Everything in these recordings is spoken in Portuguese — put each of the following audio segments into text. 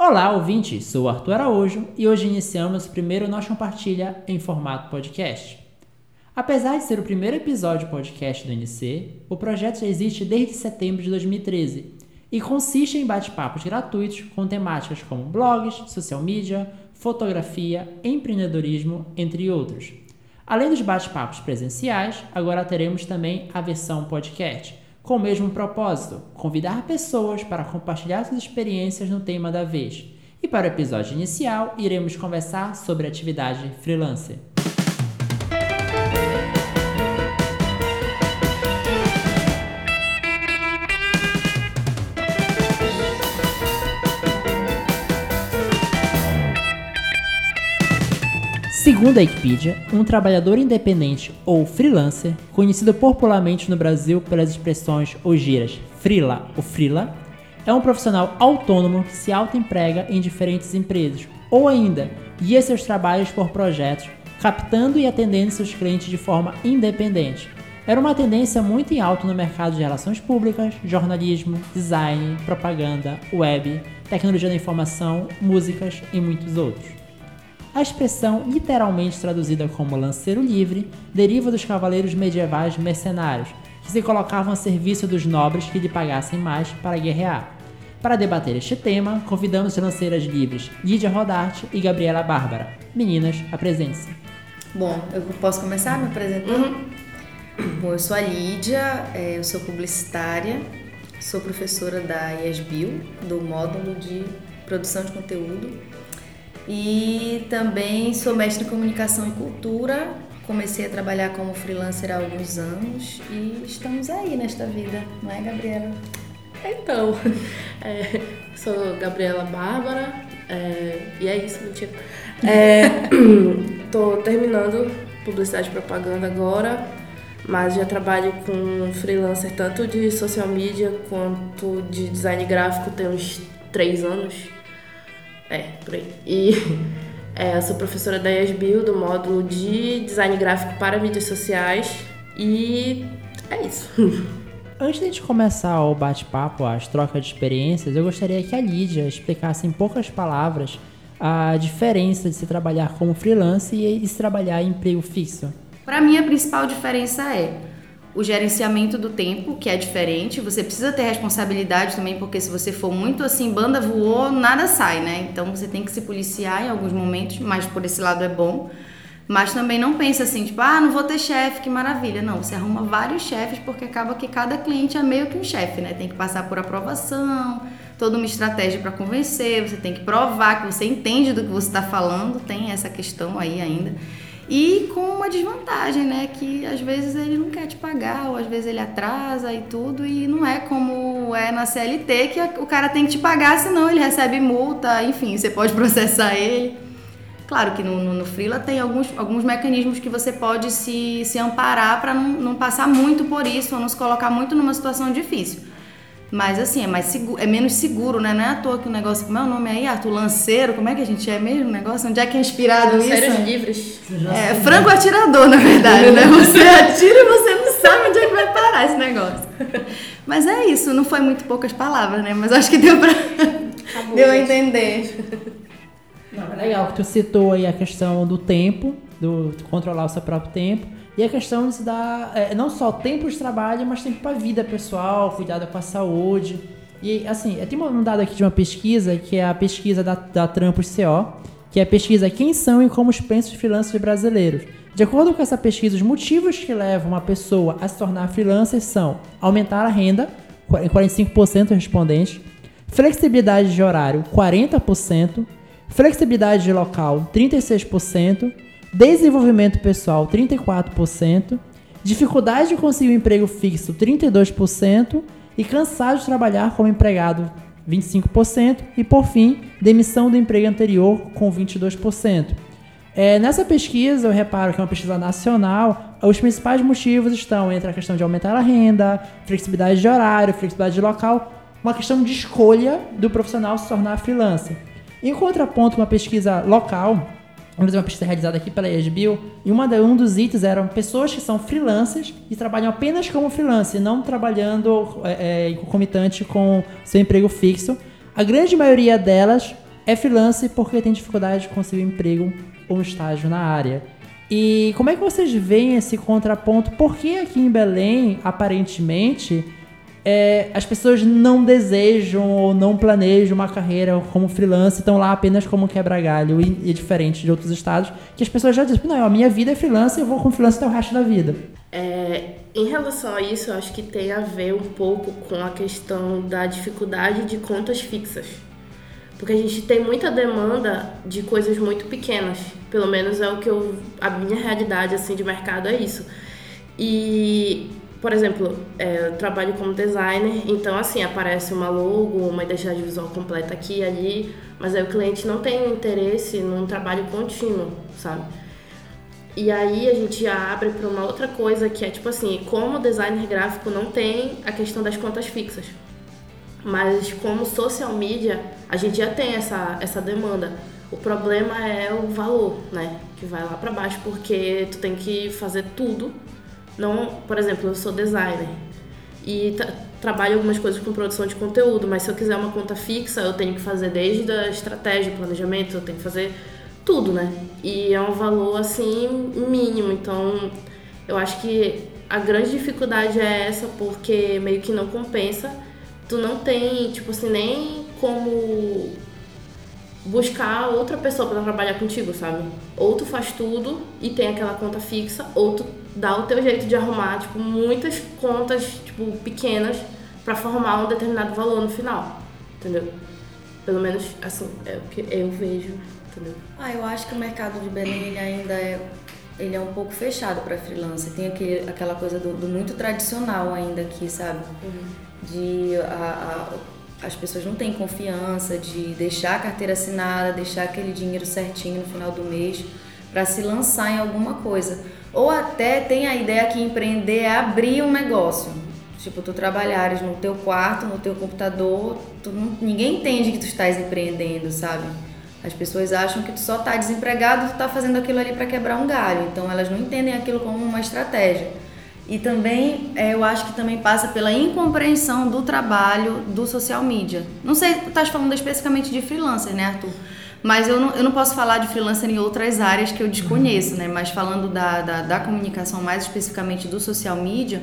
Olá, ouvintes! Sou Arthur Araújo e hoje iniciamos o primeiro Nós Compartilha em formato podcast. Apesar de ser o primeiro episódio podcast do NC, o projeto já existe desde setembro de 2013 e consiste em bate-papos gratuitos com temáticas como blogs, social media, fotografia, empreendedorismo, entre outros. Além dos bate-papos presenciais, agora teremos também a versão podcast com o mesmo propósito: convidar pessoas para compartilhar suas experiências no tema da vez. E para o episódio inicial, iremos conversar sobre a atividade freelancer. Segundo a Wikipedia, um trabalhador independente ou freelancer, conhecido popularmente no Brasil pelas expressões ou gírias freela ou freela, é um profissional autônomo que se autoemprega em diferentes empresas ou ainda guia seus trabalhos por projetos, captando e atendendo seus clientes de forma independente. Era uma tendência muito em alto no mercado de relações públicas, jornalismo, design, propaganda, web, tecnologia da informação, músicas e muitos outros. A expressão, literalmente traduzida como lanceiro livre, deriva dos cavaleiros medievais mercenários, que se colocavam a serviço dos nobres que lhe pagassem mais para guerrear. Para debater este tema, convidamos as lanceiras livres Lídia Rodarte e Gabriela Bárbara. Meninas, apresente-se. Bom, eu posso começar me apresentando? Uhum. Bom, eu sou a Lídia, é, eu sou publicitária, sou professora da IESBIL, do módulo de produção de conteúdo e também sou mestre em comunicação e cultura. Comecei a trabalhar como freelancer há alguns anos e estamos aí nesta vida, não é, Gabriela? Então, é, sou Gabriela Bárbara é, e é isso, mentira. É, terminando publicidade e propaganda agora, mas já trabalho com freelancer tanto de social media quanto de design gráfico tem uns três anos. É, por aí. E é, eu sou professora da ESBIL, do módulo de design gráfico para mídias sociais. E é isso. Antes de a gente começar o bate-papo, as trocas de experiências, eu gostaria que a Lídia explicasse em poucas palavras a diferença de se trabalhar como freelance e se trabalhar em emprego fixo. Para mim, a principal diferença é o gerenciamento do tempo, que é diferente. Você precisa ter responsabilidade também, porque se você for muito assim, banda voou, nada sai, né? Então você tem que se policiar em alguns momentos, mas por esse lado é bom. Mas também não pensa assim, tipo, ah, não vou ter chefe, que maravilha. Não, você arruma vários chefes, porque acaba que cada cliente é meio que um chefe, né? Tem que passar por aprovação, toda uma estratégia para convencer, você tem que provar que você entende do que você está falando, tem essa questão aí ainda. E com uma desvantagem, né? Que às vezes ele não quer te pagar, ou às vezes ele atrasa e tudo, e não é como é na CLT, que o cara tem que te pagar, senão ele recebe multa, enfim, você pode processar ele. Claro que no, no, no Freela tem alguns, alguns mecanismos que você pode se, se amparar para não, não passar muito por isso, ou não se colocar muito numa situação difícil. Mas assim, é mais seguro, é menos seguro, né? Não é à toa que o negócio, como é o nome aí? Arthur Lanceiro, como é que a gente é mesmo o negócio? Onde é que é inspirado Lanceiros isso? livres. É, franco atirador, na verdade, né? Você atira e você não sabe onde é que vai parar esse negócio. Mas é isso, não foi muito poucas palavras, né? Mas acho que deu pra Acabou, deu a entender. Não, é legal que tu citou aí a questão do tempo, do controlar o seu próprio tempo. E a questão de dar é, não só tempo de trabalho, mas tempo para a vida pessoal, cuidado com a saúde. E assim, tem um dado aqui de uma pesquisa, que é a pesquisa da, da Trampos CO, que é a pesquisa Quem são e como pensam os freelancers brasileiros. De acordo com essa pesquisa, os motivos que levam uma pessoa a se tornar freelancer são aumentar a renda, 45% respondentes, flexibilidade de horário, 40%, flexibilidade de local, 36%, Desenvolvimento pessoal, 34%. Dificuldade de conseguir um emprego fixo, 32%. E cansado de trabalhar como empregado, 25%. E, por fim, demissão do emprego anterior, com 22%. É, nessa pesquisa, eu reparo que é uma pesquisa nacional, os principais motivos estão entre a questão de aumentar a renda, flexibilidade de horário, flexibilidade de local, uma questão de escolha do profissional se tornar freelancer. Em contraponto, uma pesquisa local, uma pesquisa realizada aqui pela ESBIL, e uma, um dos itens eram pessoas que são freelancers e trabalham apenas como freelancer, não trabalhando é, é, concomitante com seu emprego fixo. A grande maioria delas é freelance porque tem dificuldade de conseguir um emprego ou um estágio na área. E como é que vocês veem esse contraponto? Por que aqui em Belém, aparentemente, é, as pessoas não desejam ou não planejam uma carreira como freelance, estão lá apenas como quebra-galho e, e, diferente de outros estados, que as pessoas já dizem, não, a minha vida é freelance, eu vou com freelance até o resto da vida. É, em relação a isso, eu acho que tem a ver um pouco com a questão da dificuldade de contas fixas. Porque a gente tem muita demanda de coisas muito pequenas. Pelo menos é o que eu. A minha realidade assim, de mercado é isso. E, por exemplo, é, eu trabalho como designer, então assim, aparece uma logo, uma identidade visual completa aqui e ali, mas aí o cliente não tem interesse num trabalho contínuo, sabe? E aí a gente abre para uma outra coisa que é tipo assim, como designer gráfico não tem a questão das contas fixas. Mas como social media, a gente já tem essa, essa demanda. O problema é o valor, né? Que vai lá para baixo porque tu tem que fazer tudo. Não, por exemplo, eu sou designer e trabalho algumas coisas com produção de conteúdo, mas se eu quiser uma conta fixa, eu tenho que fazer desde a estratégia, planejamento, eu tenho que fazer tudo, né? E é um valor assim mínimo, então eu acho que a grande dificuldade é essa porque meio que não compensa tu não tem, tipo assim, nem como buscar outra pessoa para trabalhar contigo, sabe? Ou tu faz tudo e tem aquela conta fixa, ou tu dá o teu jeito de arrumar, tipo, muitas contas, tipo, pequenas para formar um determinado valor no final, entendeu? Pelo menos, assim, é o que eu vejo, entendeu? Ah, eu acho que o mercado de Belém ainda é ele é um pouco fechado para freelancer. Tem aquele, aquela coisa do, do, muito tradicional ainda aqui, sabe? Uhum de a, a, as pessoas não têm confiança de deixar a carteira assinada, deixar aquele dinheiro certinho no final do mês para se lançar em alguma coisa. Ou até tem a ideia que empreender é abrir um negócio. Tipo, tu trabalhares no teu quarto, no teu computador, tu não, ninguém entende que tu estás empreendendo, sabe? As pessoas acham que tu só tá desempregado, tu tá fazendo aquilo ali para quebrar um galho. Então elas não entendem aquilo como uma estratégia. E também, é, eu acho que também passa pela incompreensão do trabalho do social media. Não sei, tu estás falando especificamente de freelancer, né, Arthur? Mas eu não, eu não posso falar de freelancer em outras áreas que eu desconheço, né? Mas falando da, da, da comunicação, mais especificamente do social media,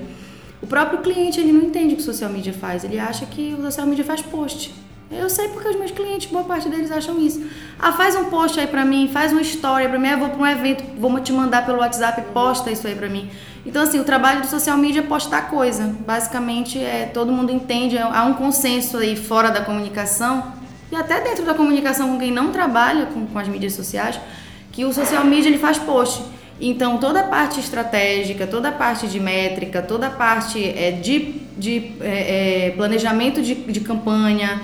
o próprio cliente ele não entende o que o social media faz. Ele acha que o social media faz post. Eu sei porque os meus clientes, boa parte deles acham isso. Ah, faz um post aí pra mim, faz uma história pra mim, eu vou pra um evento, vou te mandar pelo WhatsApp, posta isso aí pra mim. Então, assim, o trabalho do social media é postar coisa. Basicamente, é, todo mundo entende, há um consenso aí fora da comunicação, e até dentro da comunicação com quem não trabalha com, com as mídias sociais, que o social media ele faz post. Então, toda a parte estratégica, toda a parte de métrica, toda a parte é, de, de é, é, planejamento de, de campanha,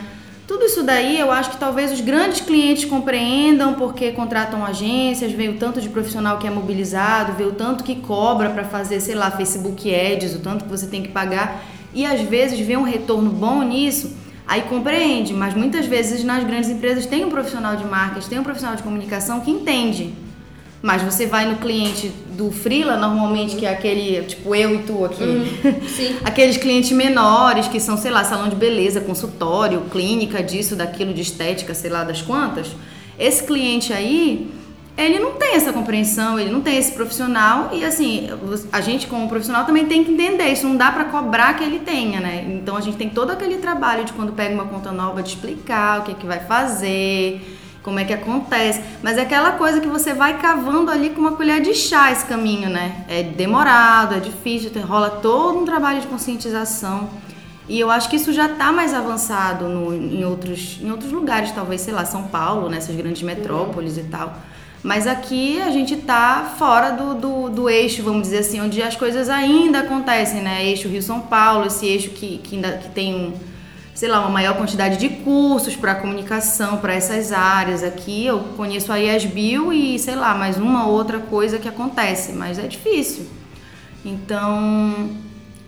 tudo isso daí eu acho que talvez os grandes clientes compreendam porque contratam agências, vê o tanto de profissional que é mobilizado, vê o tanto que cobra para fazer, sei lá, Facebook Ads, o tanto que você tem que pagar e às vezes vê um retorno bom nisso, aí compreende, mas muitas vezes nas grandes empresas tem um profissional de marketing, tem um profissional de comunicação que entende mas você vai no cliente do Freela, normalmente, que é aquele, tipo eu e tu aqui. Uhum. Aqueles clientes menores, que são, sei lá, salão de beleza, consultório, clínica, disso, daquilo, de estética, sei lá das quantas. Esse cliente aí, ele não tem essa compreensão, ele não tem esse profissional. E assim, a gente, como profissional, também tem que entender. Isso não dá para cobrar que ele tenha, né? Então a gente tem todo aquele trabalho de quando pega uma conta nova, de explicar o que é que vai fazer como é que acontece. Mas é aquela coisa que você vai cavando ali com uma colher de chá esse caminho, né? É demorado, é difícil, rola todo um trabalho de conscientização. E eu acho que isso já está mais avançado no, em, outros, em outros lugares, talvez, sei lá, São Paulo, nessas né? grandes metrópoles e tal. Mas aqui a gente está fora do, do, do, eixo, vamos dizer assim, onde as coisas ainda acontecem, né? Eixo Rio-São Paulo, esse eixo que, que, ainda, que tem um sei lá, uma maior quantidade de cursos para comunicação, para essas áreas. Aqui eu conheço a ESBio e, sei lá, mais uma outra coisa que acontece, mas é difícil. Então,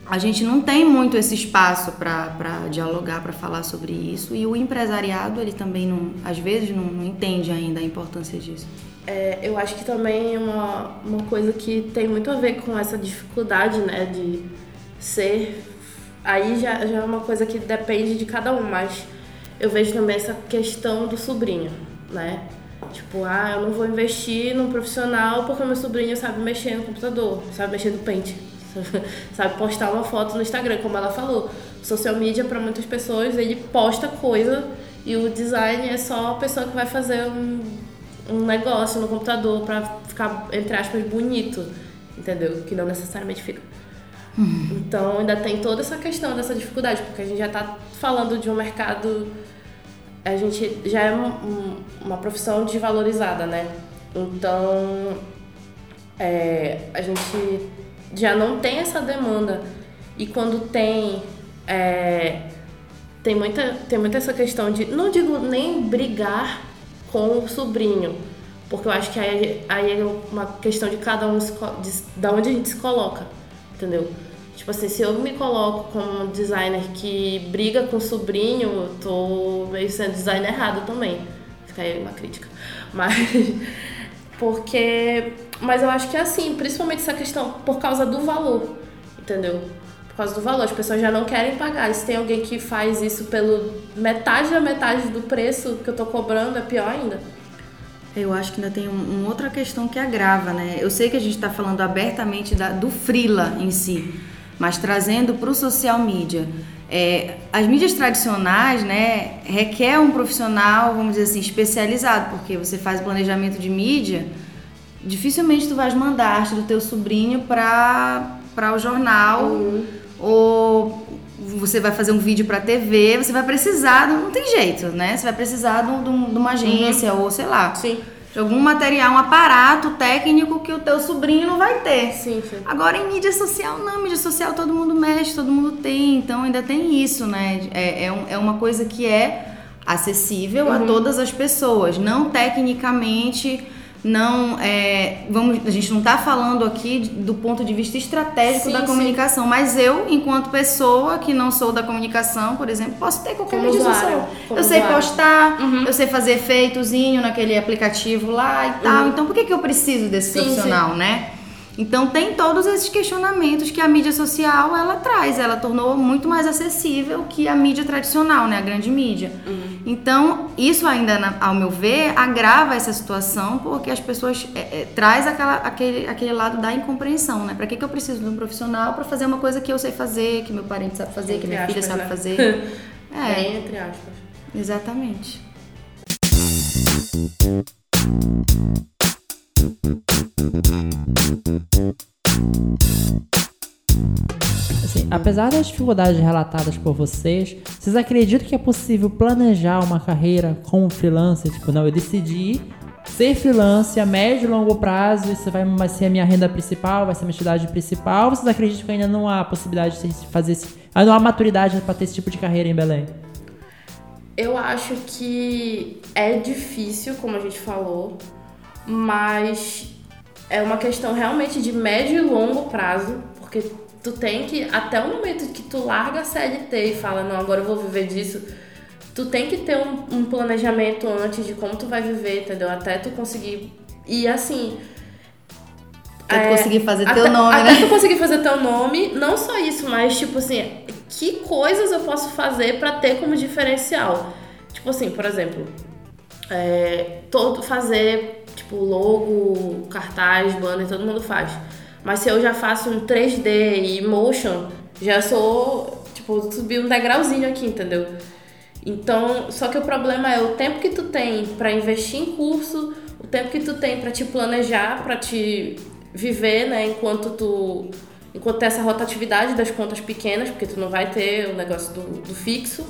a gente não tem muito esse espaço para dialogar, para falar sobre isso. E o empresariado, ele também, não, às vezes, não, não entende ainda a importância disso. É, eu acho que também é uma, uma coisa que tem muito a ver com essa dificuldade, né, de ser aí já, já é uma coisa que depende de cada um, mas eu vejo também essa questão do sobrinho, né? Tipo, ah, eu não vou investir num profissional porque meu sobrinho sabe mexer no computador, sabe mexer no Paint, sabe postar uma foto no Instagram, como ela falou. Social media para muitas pessoas, ele posta coisa e o design é só a pessoa que vai fazer um, um negócio no computador para ficar, entre aspas, bonito, entendeu? Que não necessariamente fica. Uhum. Então ainda tem toda essa questão dessa dificuldade, porque a gente já está falando de um mercado a gente já é um, uma profissão desvalorizada, né? Então, é, a gente já não tem essa demanda. E quando tem, é, tem, muita, tem muita essa questão de, não digo nem brigar com o sobrinho, porque eu acho que aí, aí é uma questão de cada um, de, de onde a gente se coloca, entendeu? Tipo assim, se eu me coloco como designer que briga com o sobrinho, eu tô meio sendo designer errado também. Fica aí uma crítica. Mas. Porque. Mas eu acho que é assim, principalmente essa questão por causa do valor, entendeu? Por causa do valor. As pessoas já não querem pagar. Se tem alguém que faz isso pelo metade da metade do preço que eu tô cobrando, é pior ainda. Eu acho que ainda tem um, uma outra questão que agrava, né? Eu sei que a gente está falando abertamente da, do Frila em si mas trazendo para o social media. É, as mídias tradicionais, né, requer um profissional, vamos dizer assim, especializado, porque você faz planejamento de mídia, dificilmente tu vais mandar arte do teu sobrinho para para o jornal uhum. ou você vai fazer um vídeo para TV, você vai precisar, não tem jeito, né? Você vai precisar de, de, de uma agência uhum. ou sei lá. Sim de algum material, um aparato técnico que o teu sobrinho não vai ter. Sim, sim. Agora em mídia social, não, mídia social todo mundo mexe, todo mundo tem, então ainda tem isso, né? É, é, um, é uma coisa que é acessível uhum. a todas as pessoas, não tecnicamente não é, vamos a gente não está falando aqui do ponto de vista estratégico sim, da comunicação sim. mas eu enquanto pessoa que não sou da comunicação por exemplo posso ter qualquer mídia social eu sei postar uhum. eu sei fazer efeitozinho naquele aplicativo lá e tal uhum. então por que, que eu preciso desse sim, profissional né então tem todos esses questionamentos que a mídia social ela traz, ela tornou muito mais acessível que a mídia tradicional, né, a grande mídia. Uhum. Então isso ainda, ao meu ver, agrava essa situação porque as pessoas é, é, traz aquela, aquele, aquele lado da incompreensão, né? Para que, que eu preciso de um profissional para fazer uma coisa que eu sei fazer, que meu parente sabe fazer, entre que minha aspas, filha sabe né? fazer? é, Bem, entre aspas. Exatamente. Assim, apesar das dificuldades relatadas por vocês, vocês acreditam que é possível planejar uma carreira como freelancer? Tipo, não, eu decidi ser freelancer a médio e longo prazo, isso vai, vai ser a minha renda principal, vai ser a minha atividade principal. Vocês acreditam que ainda não há possibilidade de fazer esse, ainda não há maturidade para ter esse tipo de carreira em Belém? Eu acho que é difícil, como a gente falou, mas é uma questão realmente de médio e longo prazo, porque tu tem que, até o momento que tu larga a CLT e fala, não, agora eu vou viver disso, tu tem que ter um, um planejamento antes de como tu vai viver, entendeu? Até tu conseguir. E assim. Até é, tu conseguir fazer até, teu nome, até né? tu conseguir fazer teu nome, não só isso, mas tipo assim, que coisas eu posso fazer para ter como diferencial? Tipo assim, por exemplo, é, todo fazer Tipo, logo, cartaz, banner, todo mundo faz. Mas se eu já faço um 3D e motion, já sou, tipo, subir um degrauzinho aqui, entendeu? Então, só que o problema é o tempo que tu tem para investir em curso, o tempo que tu tem para te planejar, para te viver, né, enquanto tu enquanto tem essa rotatividade das contas pequenas, porque tu não vai ter o negócio do, do fixo.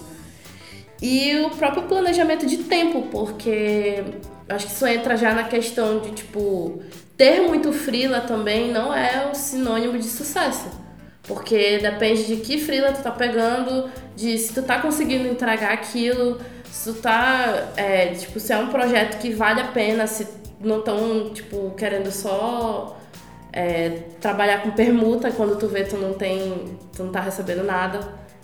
E o próprio planejamento de tempo, porque acho que isso entra já na questão de, tipo, ter muito frila também não é o sinônimo de sucesso. Porque depende de que frila tu tá pegando, de se tu tá conseguindo entregar aquilo, se tu tá, é, tipo, se é um projeto que vale a pena, se não tão, tipo, querendo só é, trabalhar com permuta quando tu vê tu não tem, tu não tá recebendo nada,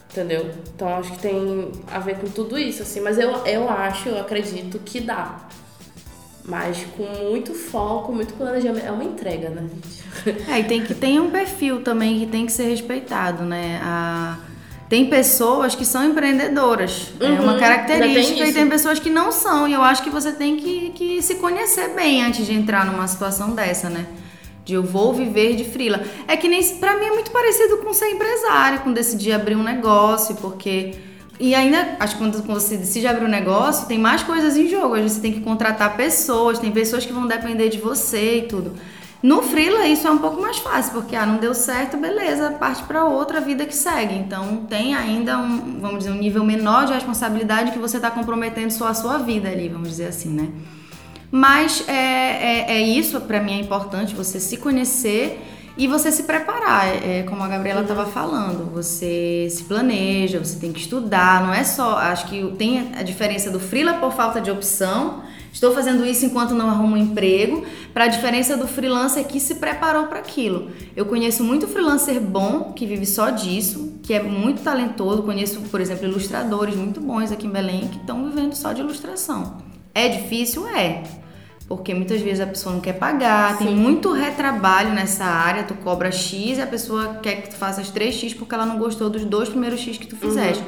entendeu? Então acho que tem a ver com tudo isso, assim, mas eu, eu acho, eu acredito que dá. Mas com muito foco, muito planejamento. É uma entrega, né, É, e tem que tem um perfil também que tem que ser respeitado, né? A, tem pessoas que são empreendedoras. é Uhum, uma ainda característica. tem E tem pessoas que não são. E eu acho que você tem que, que se conhecer bem antes de entrar numa situação dessa, né? De eu vou viver de frila. É que nem. Pra mim é muito parecido com ser empresário, com decidir abrir um negócio, porque. E ainda, acho que quando você decide abrir um negócio, tem mais coisas em jogo. Vezes você tem que contratar pessoas, tem pessoas que vão depender de você e tudo. No freela isso é um pouco mais fácil, porque ah, não deu certo, beleza, parte para outra vida que segue. Então tem ainda um, vamos dizer, um nível menor de responsabilidade que você está comprometendo só a sua vida ali, vamos dizer assim, né? Mas é, é, é isso, para mim é importante você se conhecer e você se preparar. É, como a Gabriela estava falando, você se planeja, você tem que estudar, não é só. Acho que tem a diferença do freela por falta de opção. Estou fazendo isso enquanto não arrumo um emprego, para a diferença do freelancer que se preparou para aquilo. Eu conheço muito freelancer bom que vive só disso, que é muito talentoso. Conheço, por exemplo, ilustradores muito bons aqui em Belém que estão vivendo só de ilustração. É difícil? É. Porque muitas vezes a pessoa não quer pagar, tem muito retrabalho nessa área, tu cobra X e a pessoa quer que tu faça as 3X porque ela não gostou dos dois primeiros X que tu fizeste.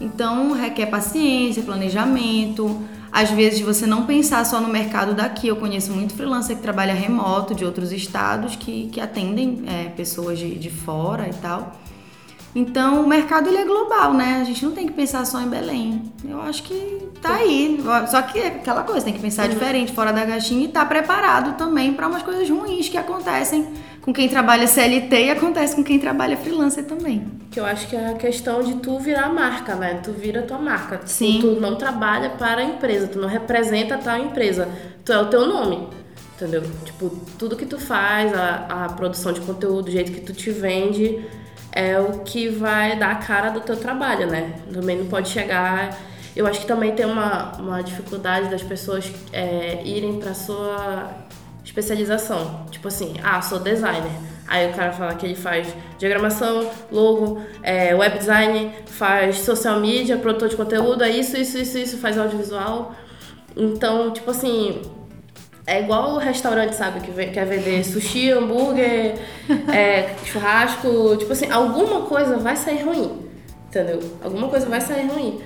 Então requer paciência, planejamento. Às vezes você não pensar só no mercado daqui. Eu conheço muito freelancer que trabalha remoto de outros estados que, que atendem é, pessoas de, de fora e tal. Então o mercado ele é global, né? A gente não tem que pensar só em Belém. Eu acho que tá aí. Só que é aquela coisa, tem que pensar diferente, fora da caixinha e estar preparado também para umas coisas ruins que acontecem com quem trabalha CLT e acontece com quem trabalha freelancer também. Que eu acho que é a questão de tu virar marca, né? Tu vira tua marca. Tipo, Sim. Tu não trabalha para a empresa, tu não representa a tal empresa. Tu é o teu nome. Entendeu? Tipo, tudo que tu faz, a, a produção de conteúdo, o jeito que tu te vende, é o que vai dar a cara do teu trabalho, né? Também não pode chegar. Eu acho que também tem uma, uma dificuldade das pessoas é, irem pra sua especialização. Tipo assim, ah, sou designer. Aí o cara fala que ele faz diagramação, logo, é, web design, faz social media, produtor de conteúdo, é isso, isso, isso, isso, faz audiovisual. Então, tipo assim, é igual o restaurante, sabe, que quer vender sushi, hambúrguer, é, churrasco, tipo assim, alguma coisa vai sair ruim, entendeu? Alguma coisa vai sair ruim.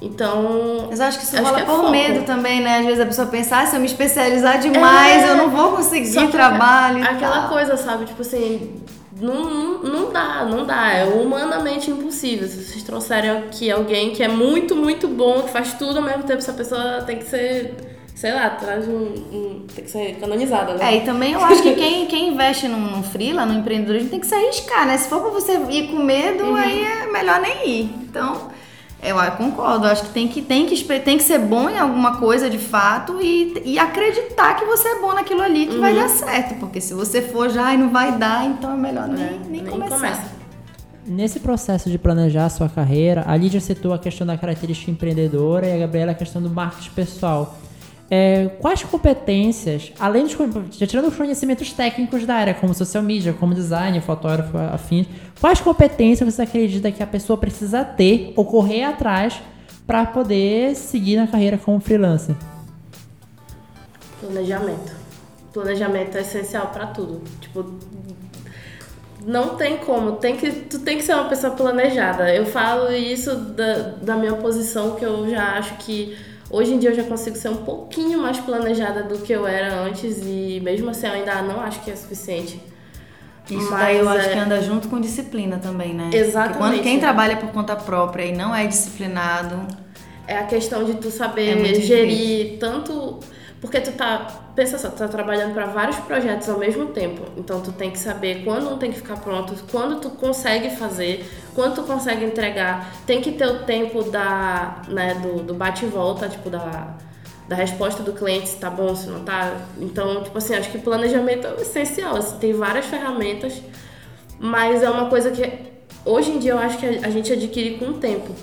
Então. Mas eu acho que isso rola é por foco. medo também, né? Às vezes a pessoa pensa, ah, se eu me especializar demais, É. eu não vou conseguir trabalho. Aquela tal. coisa, sabe? Tipo assim, não, não, não dá, não dá. É humanamente impossível. Se vocês trouxerem aqui alguém que é muito, muito bom, que faz tudo ao mesmo tempo, essa pessoa tem que ser, sei lá, traz um. um- tem que ser canonizada, né? É, e também eu acho que quem, quem investe num, num freela, no empreendedorismo, tem que se arriscar, né? Se for pra você ir com medo, Uhum. aí é melhor nem ir. Então, eu concordo. Eu acho que tem que, tem, que tem que ser bom em alguma coisa de fato e, e acreditar que você é bom naquilo ali, que vai dar certo. Porque se você for já e não vai dar, então é melhor nem, É, nem, nem começar. começa. Nesse processo de planejar a sua carreira, a Lídia citou a questão da característica empreendedora e a Gabriela a questão do marketing pessoal. É, quais competências, além dos já tirando os conhecimentos técnicos da área, como social media, como design, fotógrafo, afins, quais competências você acredita que a pessoa precisa ter ou correr atrás para poder seguir na carreira como freelancer? Planejamento. Planejamento é essencial pra tudo. Tipo, não tem como, tem que, tu tem que ser uma pessoa planejada. Eu falo isso da, da minha posição, que eu já acho que hoje em dia eu já consigo ser um pouquinho mais planejada do que eu era antes e mesmo assim eu ainda não acho que é suficiente. Isso Mas daí eu acho é- que anda junto com disciplina também, né? Exatamente. Porque quando quem trabalha por conta própria e não é disciplinado, É a questão de tu É saber muito gerir tanto. Porque tu tá. Pensa só, tu tá trabalhando para vários projetos ao mesmo tempo. Então tu tem que saber quando um tem que ficar pronto, quando tu consegue fazer, quando tu consegue entregar. Tem que ter o tempo da, né, do, do bate e volta, tipo, da, da resposta do cliente, se tá bom, se não tá. Então, tipo assim, acho que planejamento é essencial. Assim, tem várias ferramentas, mas é uma coisa que hoje em dia eu acho que a gente adquire com o tempo.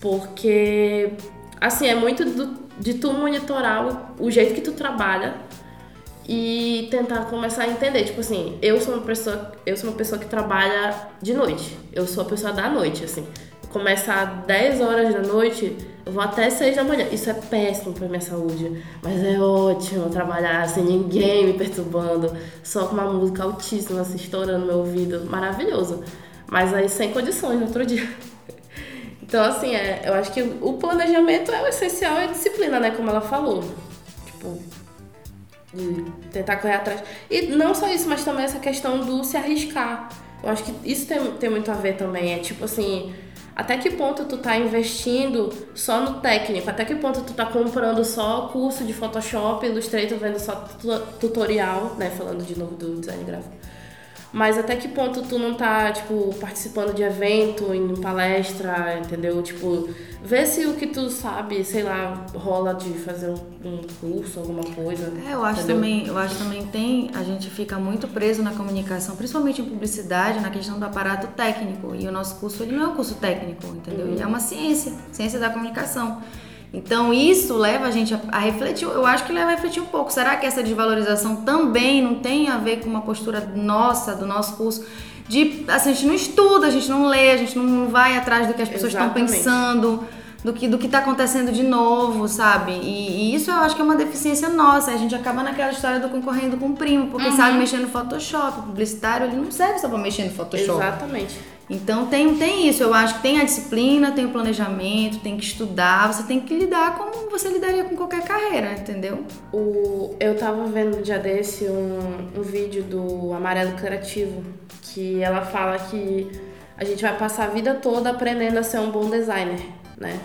Porque, assim, é muito do- de tu monitorar o jeito que tu trabalha e tentar começar a entender. Tipo assim, eu sou uma pessoa, eu sou uma pessoa que trabalha de noite. Eu sou a pessoa da noite, assim. Começa às 10 horas da noite, eu vou até 6 da manhã. Isso é péssimo pra minha saúde. Mas é ótimo trabalhar sem ninguém me perturbando, só com uma música altíssima, assim, estourando meu ouvido. Maravilhoso. Mas aí sem condições no outro dia. Então, assim, é, eu acho que o planejamento é o essencial e a disciplina, né? Como ela falou. Tipo, de tentar correr atrás. E não só isso, mas também essa questão do se arriscar. Eu acho que isso tem, tem muito a ver também. É tipo assim, até que ponto tu tá investindo só no técnico? Até que ponto tu tá comprando só curso de Photoshop, Illustrator, vendo só tutorial, né? Falando de novo do design gráfico mas até que ponto tu não tá, tipo, participando de evento, em palestra, entendeu? Tipo, vê se o que tu sabe, sei lá, rola de fazer um, um curso, alguma coisa. É, eu acho entendeu? também, eu acho também tem, a gente fica muito preso na comunicação, principalmente em publicidade, na questão do aparato técnico. E o nosso curso, ele não é um curso técnico, entendeu? Uhum. Ele é uma ciência, ciência da comunicação. Então isso leva a gente a, a, refletir, eu acho que leva a refletir um pouco. Será que essa desvalorização também não tem a ver com uma postura nossa, do nosso curso? De, assim, a gente não estuda, a gente não lê, a gente não vai atrás do que as pessoas estão pensando, do que do que está acontecendo de novo, sabe? E, e, isso eu acho que é uma deficiência nossa. A gente acaba naquela história do concorrendo com o primo, porque uhum. sabe mexer no Photoshop. O publicitário ele não serve só para mexer no Photoshop. Exatamente. Então tem, tem isso, eu acho que tem a disciplina, tem o planejamento, tem que estudar, você tem que lidar como você lidaria com qualquer carreira, entendeu? O, eu tava vendo no dia desse um, um vídeo do Amarelo Criativo, que ela fala que a gente vai passar a vida toda aprendendo a ser um bom designer, né?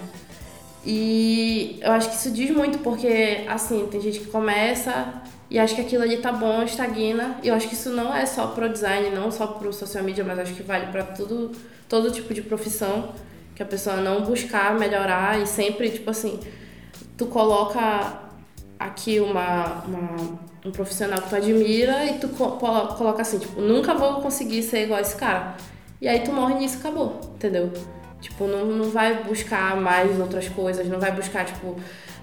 E eu acho que isso diz muito porque, assim, tem gente que começa e acho que aquilo ali tá bom, estagna. E eu acho que isso não é só pro design, não só pro social media, mas acho que vale para tudo, todo tipo de profissão. Que a pessoa não buscar melhorar e sempre, tipo assim, tu coloca aqui uma, uma um profissional que tu admira e tu coloca assim, tipo, nunca vou conseguir ser igual a esse cara. E aí tu morre nisso acabou, entendeu? Tipo, não, não vai buscar mais outras coisas, não vai buscar, tipo,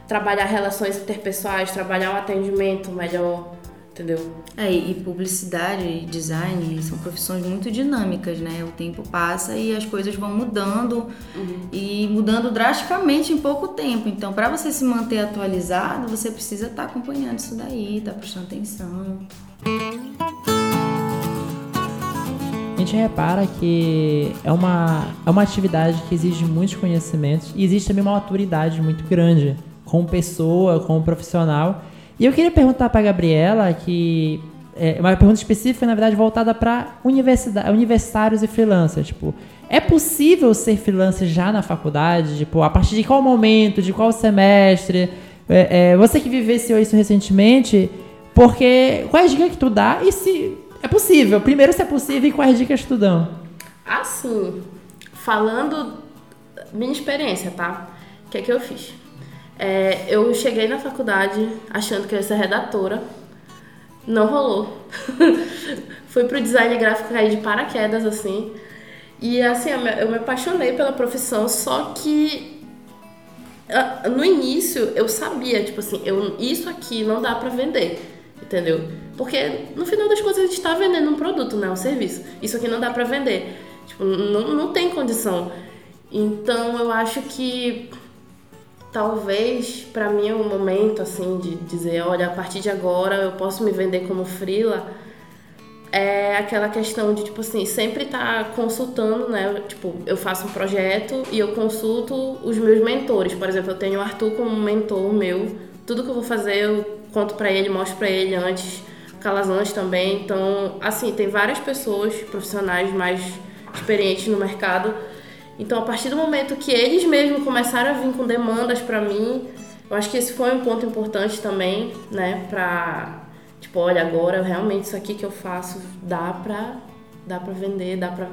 trabalhar relações interpessoais, trabalhar um atendimento melhor, entendeu? É, e publicidade e design são profissões muito dinâmicas, né? O tempo passa e as coisas vão mudando uhum. e mudando drasticamente em pouco tempo. Então, para você se manter atualizado, você precisa estar tá acompanhando isso daí, estar tá prestando atenção. A gente repara que é uma, é uma atividade que exige muitos conhecimentos e existe também uma maturidade muito grande como pessoa, como profissional. E eu queria perguntar para Gabriela que é uma pergunta específica, na verdade, voltada para universitários e freelancers. Tipo, é possível ser freelancer já na faculdade? Tipo, a partir de qual momento, de qual semestre? É, é, você que vivenciou isso recentemente, porque quais dicas que tu dá e se é possível? Primeiro, se é possível e quais dicas tu dão? Assim, falando minha experiência, tá? O que é que eu fiz? É, eu cheguei na faculdade achando que eu ia ser redatora. Não rolou. Fui pro design gráfico cair de paraquedas, assim. E assim, eu me apaixonei pela profissão, só que no início eu sabia, tipo assim, eu, isso aqui não dá para vender, entendeu? Porque no final das contas a gente tá vendendo um produto, né? Um serviço. Isso aqui não dá para vender. Tipo, não, não tem condição. Então eu acho que talvez para mim o um momento assim de dizer, olha, a partir de agora eu posso me vender como frila é aquela questão de tipo assim, sempre estar tá consultando, né? Tipo, eu faço um projeto e eu consulto os meus mentores. Por exemplo, eu tenho o Arthur como mentor meu. Tudo que eu vou fazer eu conto para ele, mostro para ele antes. Calazans também. Então, assim, tem várias pessoas profissionais mais experientes no mercado então, a partir do momento que eles mesmos começaram a vir com demandas para mim, eu acho que esse foi um ponto importante também, né, pra tipo, olha, agora realmente isso aqui que eu faço dá pra dá para vender, dá para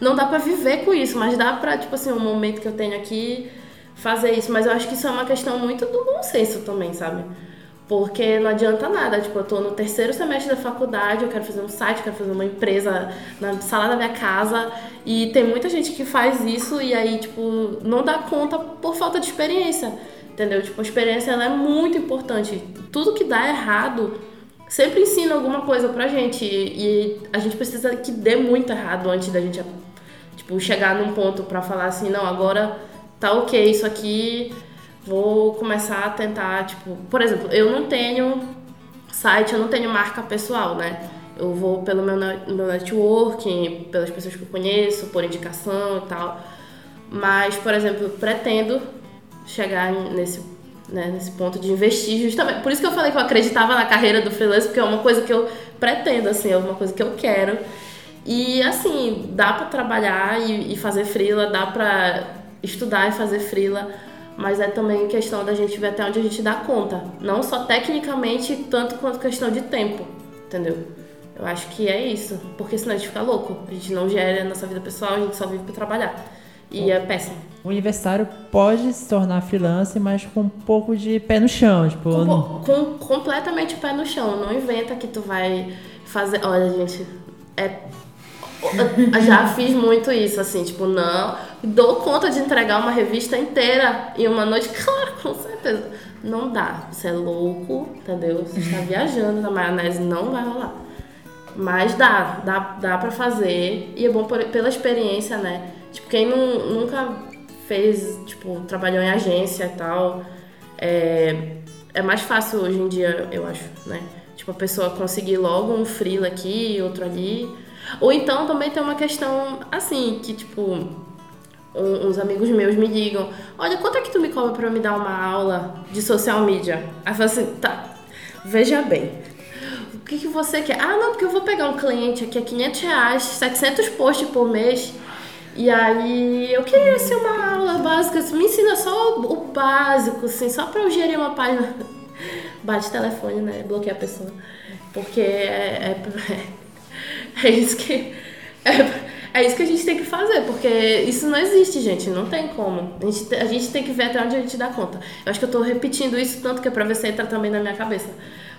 não dá para viver com isso, mas dá para, tipo assim, um momento que eu tenho aqui fazer isso, mas eu acho que isso é uma questão muito do bom senso também, sabe? Porque não adianta nada, tipo, eu tô no terceiro semestre da faculdade, eu quero fazer um site, quero fazer uma empresa na sala da minha casa, e tem muita gente que faz isso e aí, tipo, não dá conta por falta de experiência, entendeu? Tipo, a experiência é muito importante. Tudo que dá errado sempre ensina alguma coisa pra gente, e a gente precisa que dê muito errado antes da gente, tipo, chegar num ponto pra falar assim, não, agora tá ok, isso aqui vou começar a tentar, tipo, por exemplo, eu não tenho site, eu não tenho marca pessoal, né? Eu vou pelo meu, meu networking, pelas pessoas que eu conheço, por indicação e tal. Mas, por exemplo, pretendo chegar nesse, né, nesse ponto de investir justamente. Por isso que eu falei que eu acreditava na carreira do freelance, porque é uma coisa que eu pretendo, assim, é uma coisa que eu quero. E assim, dá para trabalhar e, e fazer freela, dá para estudar e fazer freela, mas é também questão da gente ver até onde a gente dá conta. Não só tecnicamente, tanto quanto questão de tempo, entendeu? Eu acho que é isso, porque senão a gente fica louco. A gente não gera a nossa vida pessoal, a gente só vive para trabalhar. E é péssimo. O universitário pode se tornar freelancer, mas com um pouco de pé no chão, tipo... Com, com completamente pé no chão. Não inventa que tu vai fazer... Olha, gente, é já fiz muito isso, assim, tipo, não, dou conta de entregar uma revista inteira em uma noite, claro, com certeza. Não dá, você é louco, entendeu? Você está viajando na maionese, não vai rolar. Mas dá, dá, dá pra fazer, e é bom por, pela experiência, né? Tipo, quem não, nunca fez, tipo, trabalhou em agência e tal, é, é mais fácil hoje em dia, eu acho, né? Tipo, a pessoa conseguir logo um freela aqui, outro ali ou então também tem uma questão assim, que tipo, um, uns amigos meus me ligam, olha, quanto é que tu me cobra pra me dar uma aula de social media? Aí eu falo assim, tá, veja bem, o que, que você quer? Ah, não, porque eu vou pegar um cliente aqui a 500 reais, 700 posts por mês, e aí eu queria ser uma aula básica, me ensina só o, o básico, assim, só pra eu gerir uma página. Bate telefone, né? Bloqueia a pessoa. Porque é, é, É isso que. É, é isso que a gente tem que fazer, porque isso não existe, gente. Não tem como. A gente, a gente tem que ver até onde a gente dá conta. Eu acho que eu tô repetindo isso tanto que é pra ver se entra também na minha cabeça.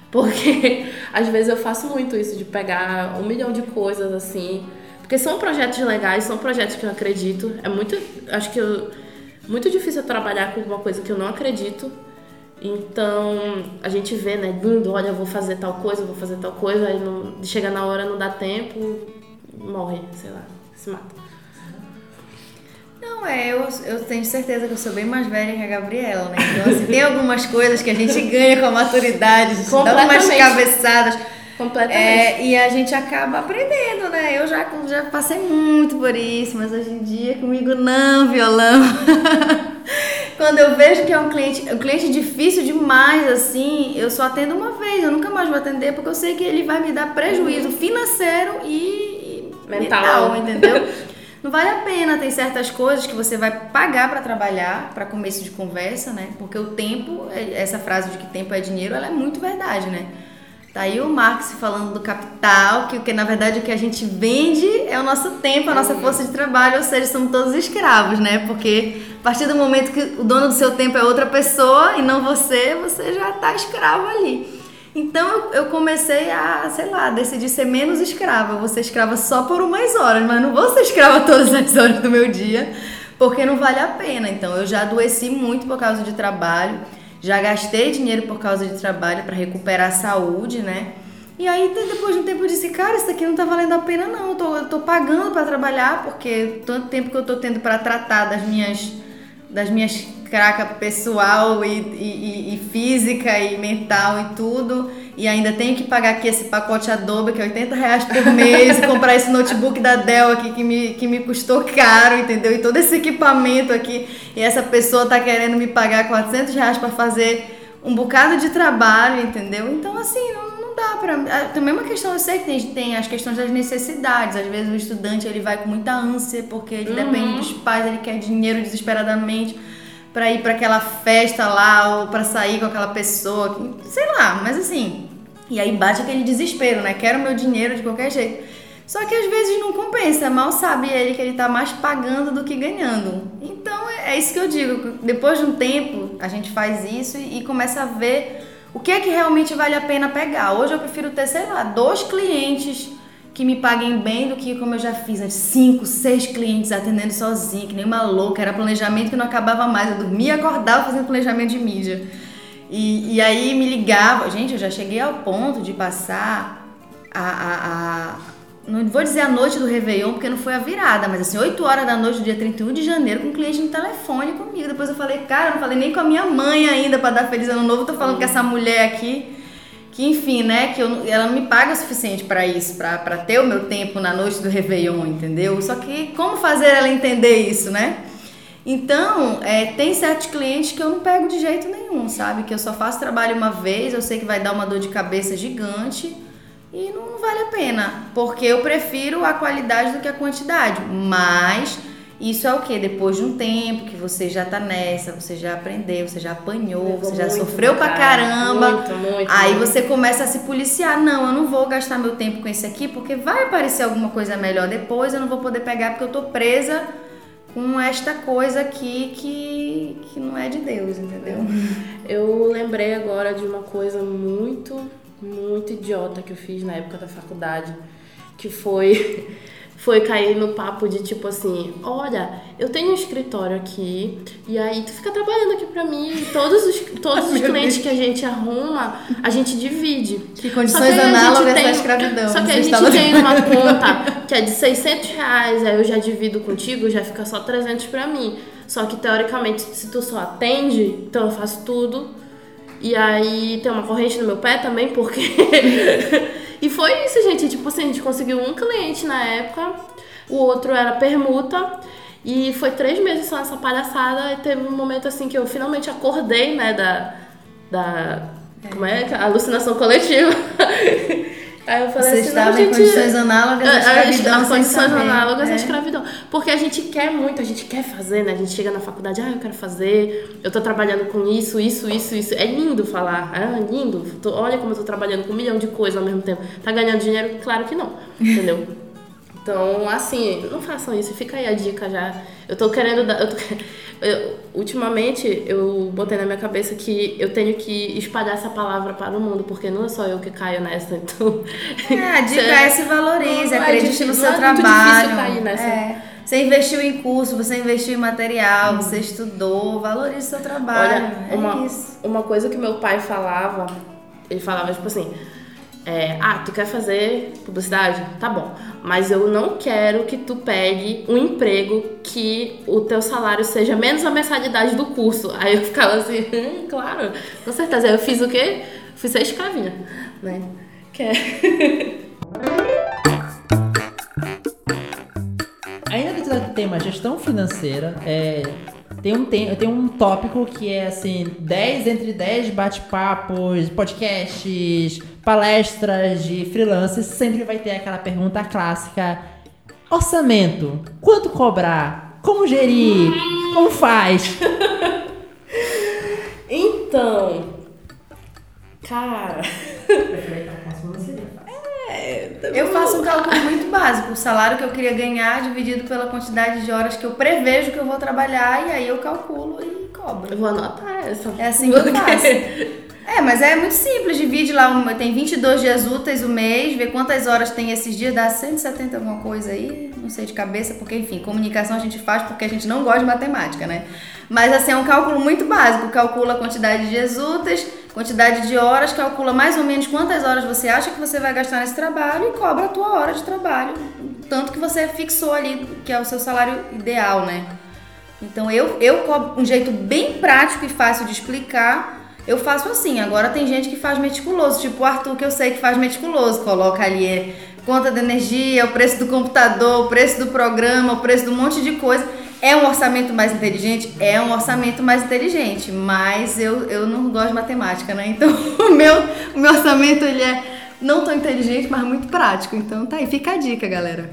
Porque às vezes eu faço muito isso, de pegar um milhão de coisas assim. Porque são projetos legais, são projetos que eu acredito. É muito. Acho que eu, muito difícil eu trabalhar com uma coisa que eu não acredito. Então, a gente vê, né, lindo, olha, vou fazer tal coisa, vou fazer tal coisa, aí não, chega na hora, não dá tempo, morre, sei lá, se mata. Não, é, eu, eu tenho certeza que eu sou bem mais velha que a Gabriela, né? Então, assim, tem algumas coisas que a gente ganha com a maturidade, a gente dá umas cabeçadas. Completamente. É, e a gente acaba aprendendo, né? Eu já, já passei muito por isso, mas hoje em dia comigo não, violão. Quando eu vejo que é um cliente, um cliente difícil demais, assim, eu só atendo uma vez, eu nunca mais vou atender, porque eu sei que ele vai me dar prejuízo uhum. financeiro e mental, mental entendeu? Não vale a pena, tem certas coisas que você vai pagar para trabalhar, para começo de conversa, né? Porque o tempo, é, essa frase de que tempo é dinheiro, ela é muito verdade, né? Tá aí o Marx falando do capital, que, que na verdade o que a gente vende é o nosso tempo, a nossa força de trabalho, ou seja, somos todos escravos, né? Porque a partir do momento que o dono do seu tempo é outra pessoa e não você, você já tá escravo ali. Então eu comecei a, sei lá, decidir ser menos escrava. Eu vou ser escrava só por umas horas, mas não vou ser escrava todas as horas do meu dia, porque não vale a pena. Então eu já adoeci muito por causa de trabalho. Já gastei dinheiro por causa de trabalho para recuperar a saúde, né? E aí, depois de um tempo, eu disse: Cara, isso aqui não tá valendo a pena, não. Eu tô, eu tô pagando para trabalhar, porque tanto tempo que eu tô tendo para tratar das minhas, das minhas craca pessoal e, e, e, física e mental e tudo. E ainda tenho que pagar aqui esse pacote Adobe, que é 80 reais por mês, e comprar esse notebook da Dell aqui que me, que me custou caro, entendeu? E todo esse equipamento aqui. E essa pessoa tá querendo me pagar 400 reais para fazer um bocado de trabalho, entendeu? Então, assim, não, não dá pra. Ah, também é uma questão, eu sei que tem, tem as questões das necessidades. Às vezes o estudante ele vai com muita ânsia, porque ele uhum. depende dos pais, ele quer dinheiro desesperadamente para ir para aquela festa lá ou para sair com aquela pessoa, sei lá, mas assim. E aí bate aquele desespero, né? Quero meu dinheiro de qualquer jeito. Só que às vezes não compensa, mal sabe ele que ele tá mais pagando do que ganhando. Então é, é isso que eu digo. Depois de um tempo, a gente faz isso e começa a ver o que é que realmente vale a pena pegar. Hoje eu prefiro ter, sei lá, dois clientes que me paguem bem do que como eu já fiz, cinco, seis clientes atendendo sozinha, que nem uma louca, era planejamento que não acabava mais, eu dormia e acordava fazendo planejamento de mídia. E, e aí me ligava, gente, eu já cheguei ao ponto de passar a, a, a não vou dizer a noite do Réveillon, porque não foi a virada, mas assim, 8 horas da noite do dia 31 de janeiro com um cliente no telefone comigo. Depois eu falei, cara, eu não falei nem com a minha mãe ainda para dar feliz ano novo, tô falando com essa mulher aqui que enfim, né, que eu, ela não me paga o suficiente para isso, para ter o meu tempo na noite do Réveillon, entendeu? Só que como fazer ela entender isso, né? Então, é, tem certos clientes que eu não pego de jeito nenhum, sabe? Que eu só faço trabalho uma vez, eu sei que vai dar uma dor de cabeça gigante e não vale a pena, porque eu prefiro a qualidade do que a quantidade. Mas isso é o que? Depois de um tempo que você já tá nessa, você já aprendeu, você já apanhou, Levou você já muito, sofreu pra cara. caramba. Muito, muito, Aí muito. você começa a se policiar. Não, eu não vou gastar meu tempo com esse aqui porque vai aparecer alguma coisa melhor depois, eu não vou poder pegar porque eu tô presa com esta coisa aqui que, que não é de Deus, entendeu? Eu lembrei agora de uma coisa muito, muito idiota que eu fiz na época da faculdade, que foi foi cair no papo de tipo assim, olha, eu tenho um escritório aqui e aí tu fica trabalhando aqui pra mim, e todos os todos os clientes que a gente arruma, a gente divide. Que condições que análogas tem- da escravidão. Só que a gente tem uma conta que é de 600 reais, aí eu já divido contigo, já fica só 300 pra mim. Só que teoricamente, se tu só atende, então eu faço tudo. E aí tem uma corrente no meu pé também, porque. e foi isso, gente. Tipo assim, a gente conseguiu um cliente na época, o outro era permuta. E foi três meses só essa palhaçada. E teve um momento assim que eu finalmente acordei, né, da. da como é? Alucinação coletiva. Aí eu falei Você assim, estava não, em gente, condições análogas à a- a- escravidão. As condições análogas à É. escravidão. Porque a gente quer muito, a gente quer fazer, né? A gente chega na faculdade, ah, eu quero fazer, eu tô trabalhando com isso, isso, isso, isso. É lindo falar, ah, lindo. Tô- olha como eu tô trabalhando com um milhão de coisas ao mesmo tempo. Tá ganhando dinheiro? Claro que não, entendeu? Então, assim, não façam isso. Fica aí a dica já. Eu tô querendo dar. Eu tô- eu- ultimamente, eu botei na minha cabeça que eu tenho que espalhar essa palavra para o mundo, porque não é só eu que caio nessa. Então. É, a dica Cê- é se valorize, Não é acredite difícil, no seu não é trabalho. difícil cair nessa. É. Você investiu em curso, você investiu em material, você estudou, valorize o seu trabalho. Olha, é uma, isso. uma coisa que meu pai falava, ele falava tipo assim, é, ah, tu quer fazer publicidade? Tá bom, mas eu não quero que tu pegue um emprego que o teu salário seja menos a mensalidade do curso. Aí eu ficava assim, hum, claro, com certeza. Aí eu fiz o quê? Fui ser escravinha, né? Que é... Ainda dentro do tema gestão financeira, é, tem, um, tem, tem um tópico que é assim: 10 entre 10 bate-papos, podcasts, palestras de freelancers, sempre vai ter aquela pergunta clássica: orçamento, quanto cobrar? Como gerir? Como faz? Então, cara... Eu faço um cálculo muito básico, o salário que eu queria ganhar dividido pela quantidade de horas que eu prevejo que eu vou trabalhar e aí eu calculo e cobro. Eu vou anotar essa. É assim que eu faço. É, mas é muito simples, divide lá, tem 22 dias úteis o mês, vê quantas horas tem esses dias, dá 170 alguma coisa aí, não sei de cabeça, porque enfim, comunicação a gente faz porque a gente não gosta de matemática, né? Mas assim, é um cálculo muito básico, calcula a quantidade de dias úteis, quantidade de horas, calcula mais ou menos quantas horas você acha que você vai gastar nesse trabalho e cobra a tua hora de trabalho, tanto que você fixou ali, que é o seu salário ideal, né? Então eu, eu cobro um jeito bem prático e fácil de explicar. Eu faço assim. Agora tem gente que faz meticuloso, tipo o Arthur, que eu sei que faz meticuloso. Coloca ali é, conta de energia, o preço do computador, o preço do programa, o preço de um monte de coisa. É um orçamento mais inteligente? É um orçamento mais inteligente, mas eu, eu não gosto de matemática, né? Então o meu, o meu orçamento ele é não tão inteligente, mas muito prático. Então tá aí, fica a dica, galera.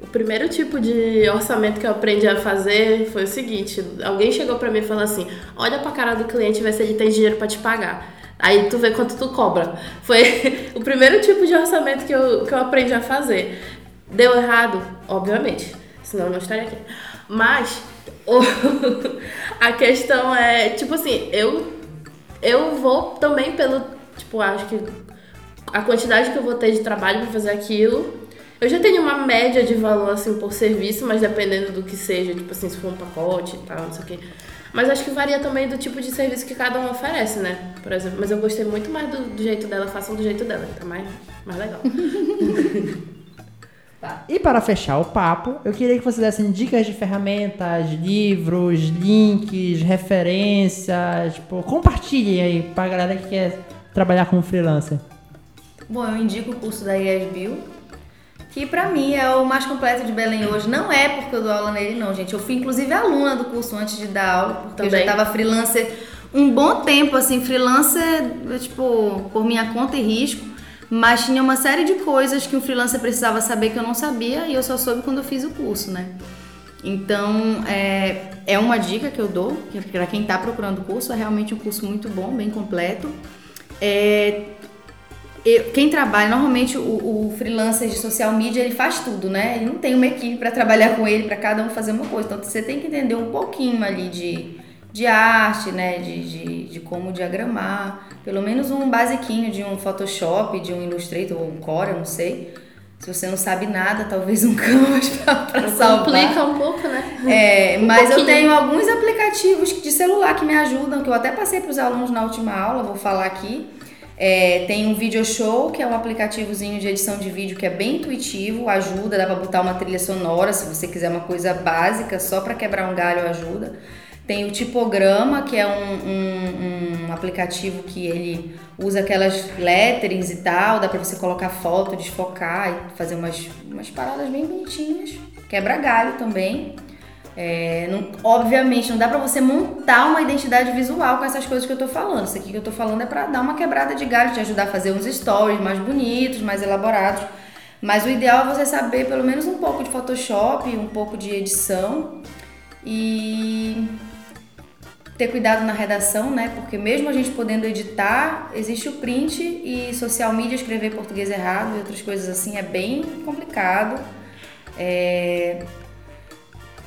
O primeiro tipo de orçamento que eu aprendi a fazer foi o seguinte: alguém chegou pra mim e falou assim: olha pra cara do cliente e vê se ele tem dinheiro pra te pagar. Aí tu vê quanto tu cobra. Foi o primeiro tipo de orçamento que eu, que eu aprendi a fazer. Deu errado? Obviamente. Senão eu não estaria aqui. Mas o- a questão é, tipo assim, eu, eu vou também pelo. Tipo, acho que a quantidade que eu vou ter de trabalho pra fazer aquilo. Eu já tenho uma média de valor, assim, por serviço, mas dependendo do que seja, tipo assim, se for um pacote e tal, não sei o quê. Mas acho que varia também do tipo de serviço que cada um oferece, né? Por exemplo, mas eu gostei muito mais do, do jeito dela, façam do jeito dela, tá mais, mais legal. E para fechar o papo, eu queria que vocês dessem dicas de ferramentas, livros, links, referências, tipo, compartilhem aí pra galera que quer trabalhar como freelancer. Bom, eu indico o curso da ESBio, que pra mim é o mais completo de Belém hoje. Não é porque eu dou aula nele, não, gente. Eu fui inclusive aluna do curso antes de dar aula, porque Também. eu já tava freelancer um bom tempo, assim, freelancer, tipo, por minha conta e risco. Mas tinha uma série de coisas que um freelancer precisava saber que eu não sabia e eu só soube quando eu fiz o curso, né? Então, é, é uma dica que eu dou, que para quem está procurando o curso, é realmente um curso muito bom, bem completo. É, eu- quem trabalha, normalmente o, o freelancer de social media, ele faz tudo, né? Ele não tem uma equipe para trabalhar com ele, para cada um fazer uma coisa. Então, você tem que entender um pouquinho ali de, de arte, né? De, de, de como diagramar. Pelo menos um basiquinho de um Photoshop, de um Illustrator ou um Core, eu não sei. Se você não sabe nada, talvez um Canvas para salvar. Complica um pouco, né? É, Um mas eu pouquinho. tenho alguns aplicativos de celular que me ajudam, que eu até passei para os alunos na última aula, vou falar aqui. É, tem um Video Show, que é um aplicativozinho de edição de vídeo que é bem intuitivo, ajuda, dá para botar uma trilha sonora se você quiser uma coisa básica, só para quebrar um galho ajuda. Tem o Tipograma, que é um, um- um aplicativo que ele usa aquelas letterings e tal, dá para você colocar foto, desfocar e fazer umas, umas paradas bem bonitinhas. Quebra galho também. É, não- obviamente, não dá pra você montar uma identidade visual com essas coisas que eu tô falando. Isso aqui que eu tô falando é pra dar uma quebrada de galho, te ajudar a fazer uns stories mais bonitos, mais elaborados. Mas o ideal é você saber pelo menos um pouco de Photoshop, um pouco de edição e ter cuidado na redação, né? Porque mesmo a gente podendo editar, existe o print e social media escrever português errado e outras coisas assim é bem complicado. É...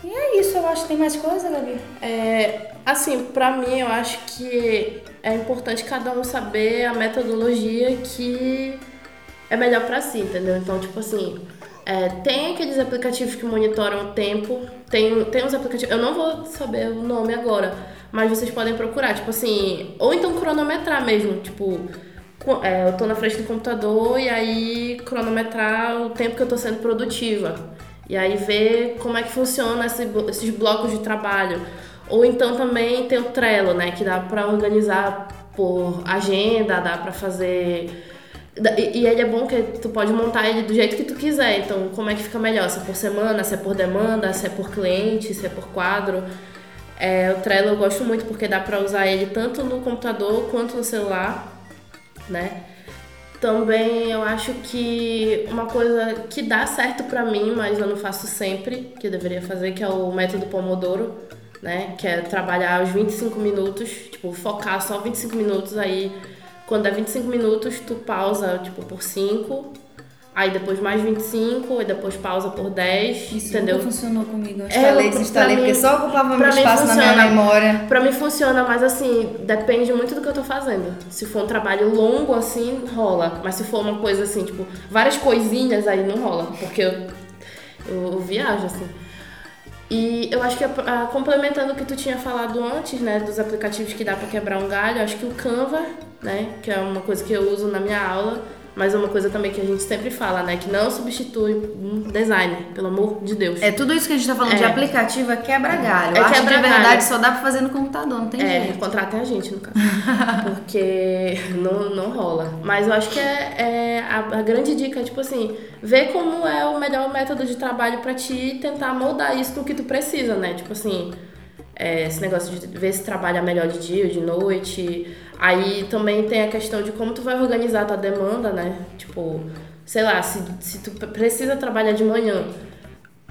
E é isso, eu acho. Tem mais coisa, Gabi? É, assim, pra mim eu acho que é importante cada um saber a metodologia que é melhor pra si, entendeu? Então, tipo assim, é, tem aqueles aplicativos que monitoram o tempo, tem, tem uns aplicativos, eu não vou saber o nome agora, mas vocês podem procurar, tipo assim, ou então cronometrar mesmo, tipo, é, eu tô na frente do computador e aí cronometrar o tempo que eu tô sendo produtiva. E aí ver como é que funciona esse esses blocos de trabalho. Ou então também tem o Trello, né, que dá pra organizar por agenda, dá pra fazer e ele é bom que tu pode montar ele do jeito que tu quiser. Então, como é que fica melhor? Se é por semana, se é por demanda, se é por cliente, se é por quadro. É, o Trello eu gosto muito porque dá pra usar ele tanto no computador quanto no celular, né? Também eu acho que uma coisa que dá certo pra mim, mas eu não faço sempre, que eu deveria fazer, que é o método Pomodoro, né? Que é trabalhar os 25 minutos, tipo, focar só 25 minutos, aí quando é 25 minutos, tu pausa, tipo, por 5, aí depois mais 25, e depois pausa por 10, entendeu? nunca funcionou comigo. Eu É, instalei, desinstalei, pra porque só ocupava meu espaço na minha funciona. memória. Pra mim funciona, mas assim, depende muito do que eu tô fazendo. Se for um trabalho longo, assim, rola. Mas se for uma coisa assim, tipo, várias coisinhas, aí não rola. Porque eu, eu, eu viajo, assim. E eu acho que, ah, complementando o que tu tinha falado antes, né, dos aplicativos que dá pra quebrar um galho, acho que o Canva, né, que é uma coisa que eu uso na minha aula, mas é uma coisa também que a gente sempre fala, né, que não substitui um design, pelo amor de Deus. É tudo isso que a gente tá falando de É. aplicativo é quebra-galho. É Eu acho que de verdade só dá pra fazer no computador, não tem É, jeito. contratem a gente, no caso. Porque não, não rola. Mas eu acho que é, é a, a grande dica é, tipo assim, ver como é o melhor método de trabalho pra ti e tentar moldar isso no que tu precisa, né? Tipo assim, é, esse negócio de ver se trabalha melhor de dia ou de noite. Aí também tem a questão de como tu vai organizar a tua demanda, né? Tipo, sei lá, se, se tu precisa trabalhar de manhã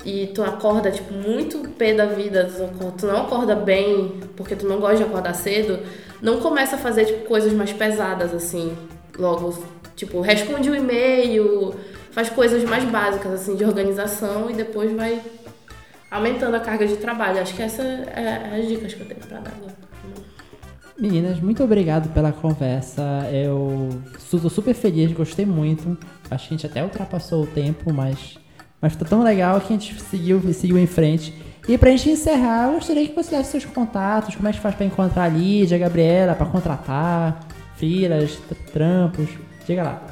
e tu acorda, tipo, muito pé da vida, tu- não acorda bem porque tu não gosta de acordar cedo, não começa a fazer, tipo, coisas mais pesadas, assim, logo, tipo, responde o e-mail, faz coisas mais básicas, assim, de organização e depois vai aumentando a carga de trabalho. Acho que essa é as dicas que eu tenho pra dar agora. Meninas, muito obrigado pela conversa. Eu estou super feliz, gostei muito. Acho que a gente até ultrapassou o tempo, mas, mas tá tão legal que a gente seguiu, seguiu em frente. E pra gente encerrar, eu gostaria que você desse seus contatos, como é que faz pra encontrar a Lídia, a Gabriela, pra contratar, filas, tr- trampos. Diga lá.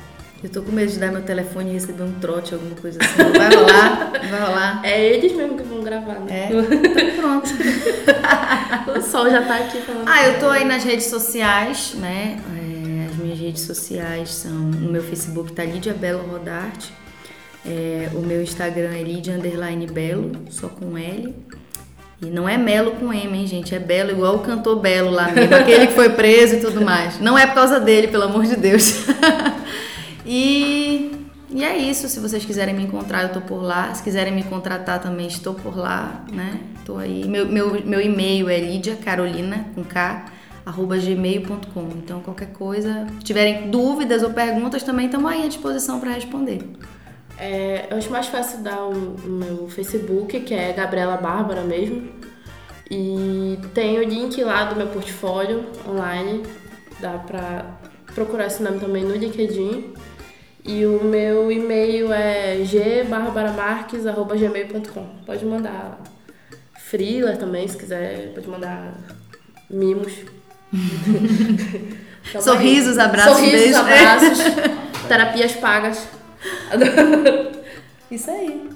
Eu tô com medo de dar meu telefone e receber um trote, alguma coisa assim. Vai rolar, vai rolar. É eles mesmo que vão gravar, né? É, então pronto. O sol já tá aqui falando. Ah, eu tô aí nas redes sociais, né? É, as minhas redes sociais são. No meu Facebook tá Lídia Belo Rodarte. É, o meu Instagram é Lidia Underline Belo, só com L. E não é Melo com M, hein, gente? É Belo igual o cantor Belo lá mesmo, aquele que foi preso e tudo mais. Não é por causa dele, pelo amor de Deus. e, e é isso. Se vocês quiserem me encontrar, eu tô por lá. Se quiserem me contratar também, estou por lá, né? Tô aí. Meu, meu, meu e-mail é Lídia Carolina, com K, arroba gmail.com. Então, qualquer coisa, tiverem dúvidas ou perguntas, também estamos aí à disposição para responder. É, eu acho mais fácil dar o, o meu Facebook, que é Gabriela Bárbara mesmo. E tem o link lá do meu portfólio online. Dá pra procurar esse nome também no LinkedIn. E o meu e-mail é gbarbaramarques.gmail.com. Pode mandar freeler também, se quiser. Pode mandar mimos. Sorrisos, abraços, Sorrisos, beijos. abraços, terapias pagas. Isso aí.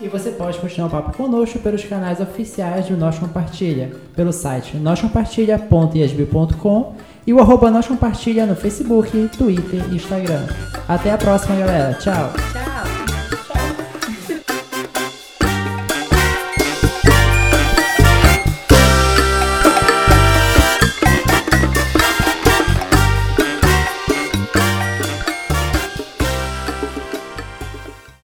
E você pode continuar o papo conosco pelos canais oficiais do Nós Compartilha, pelo site noscompartilha.isb.com e o arroba Nós Compartilha no Facebook, Twitter e Instagram. Até a próxima, galera. Tchau!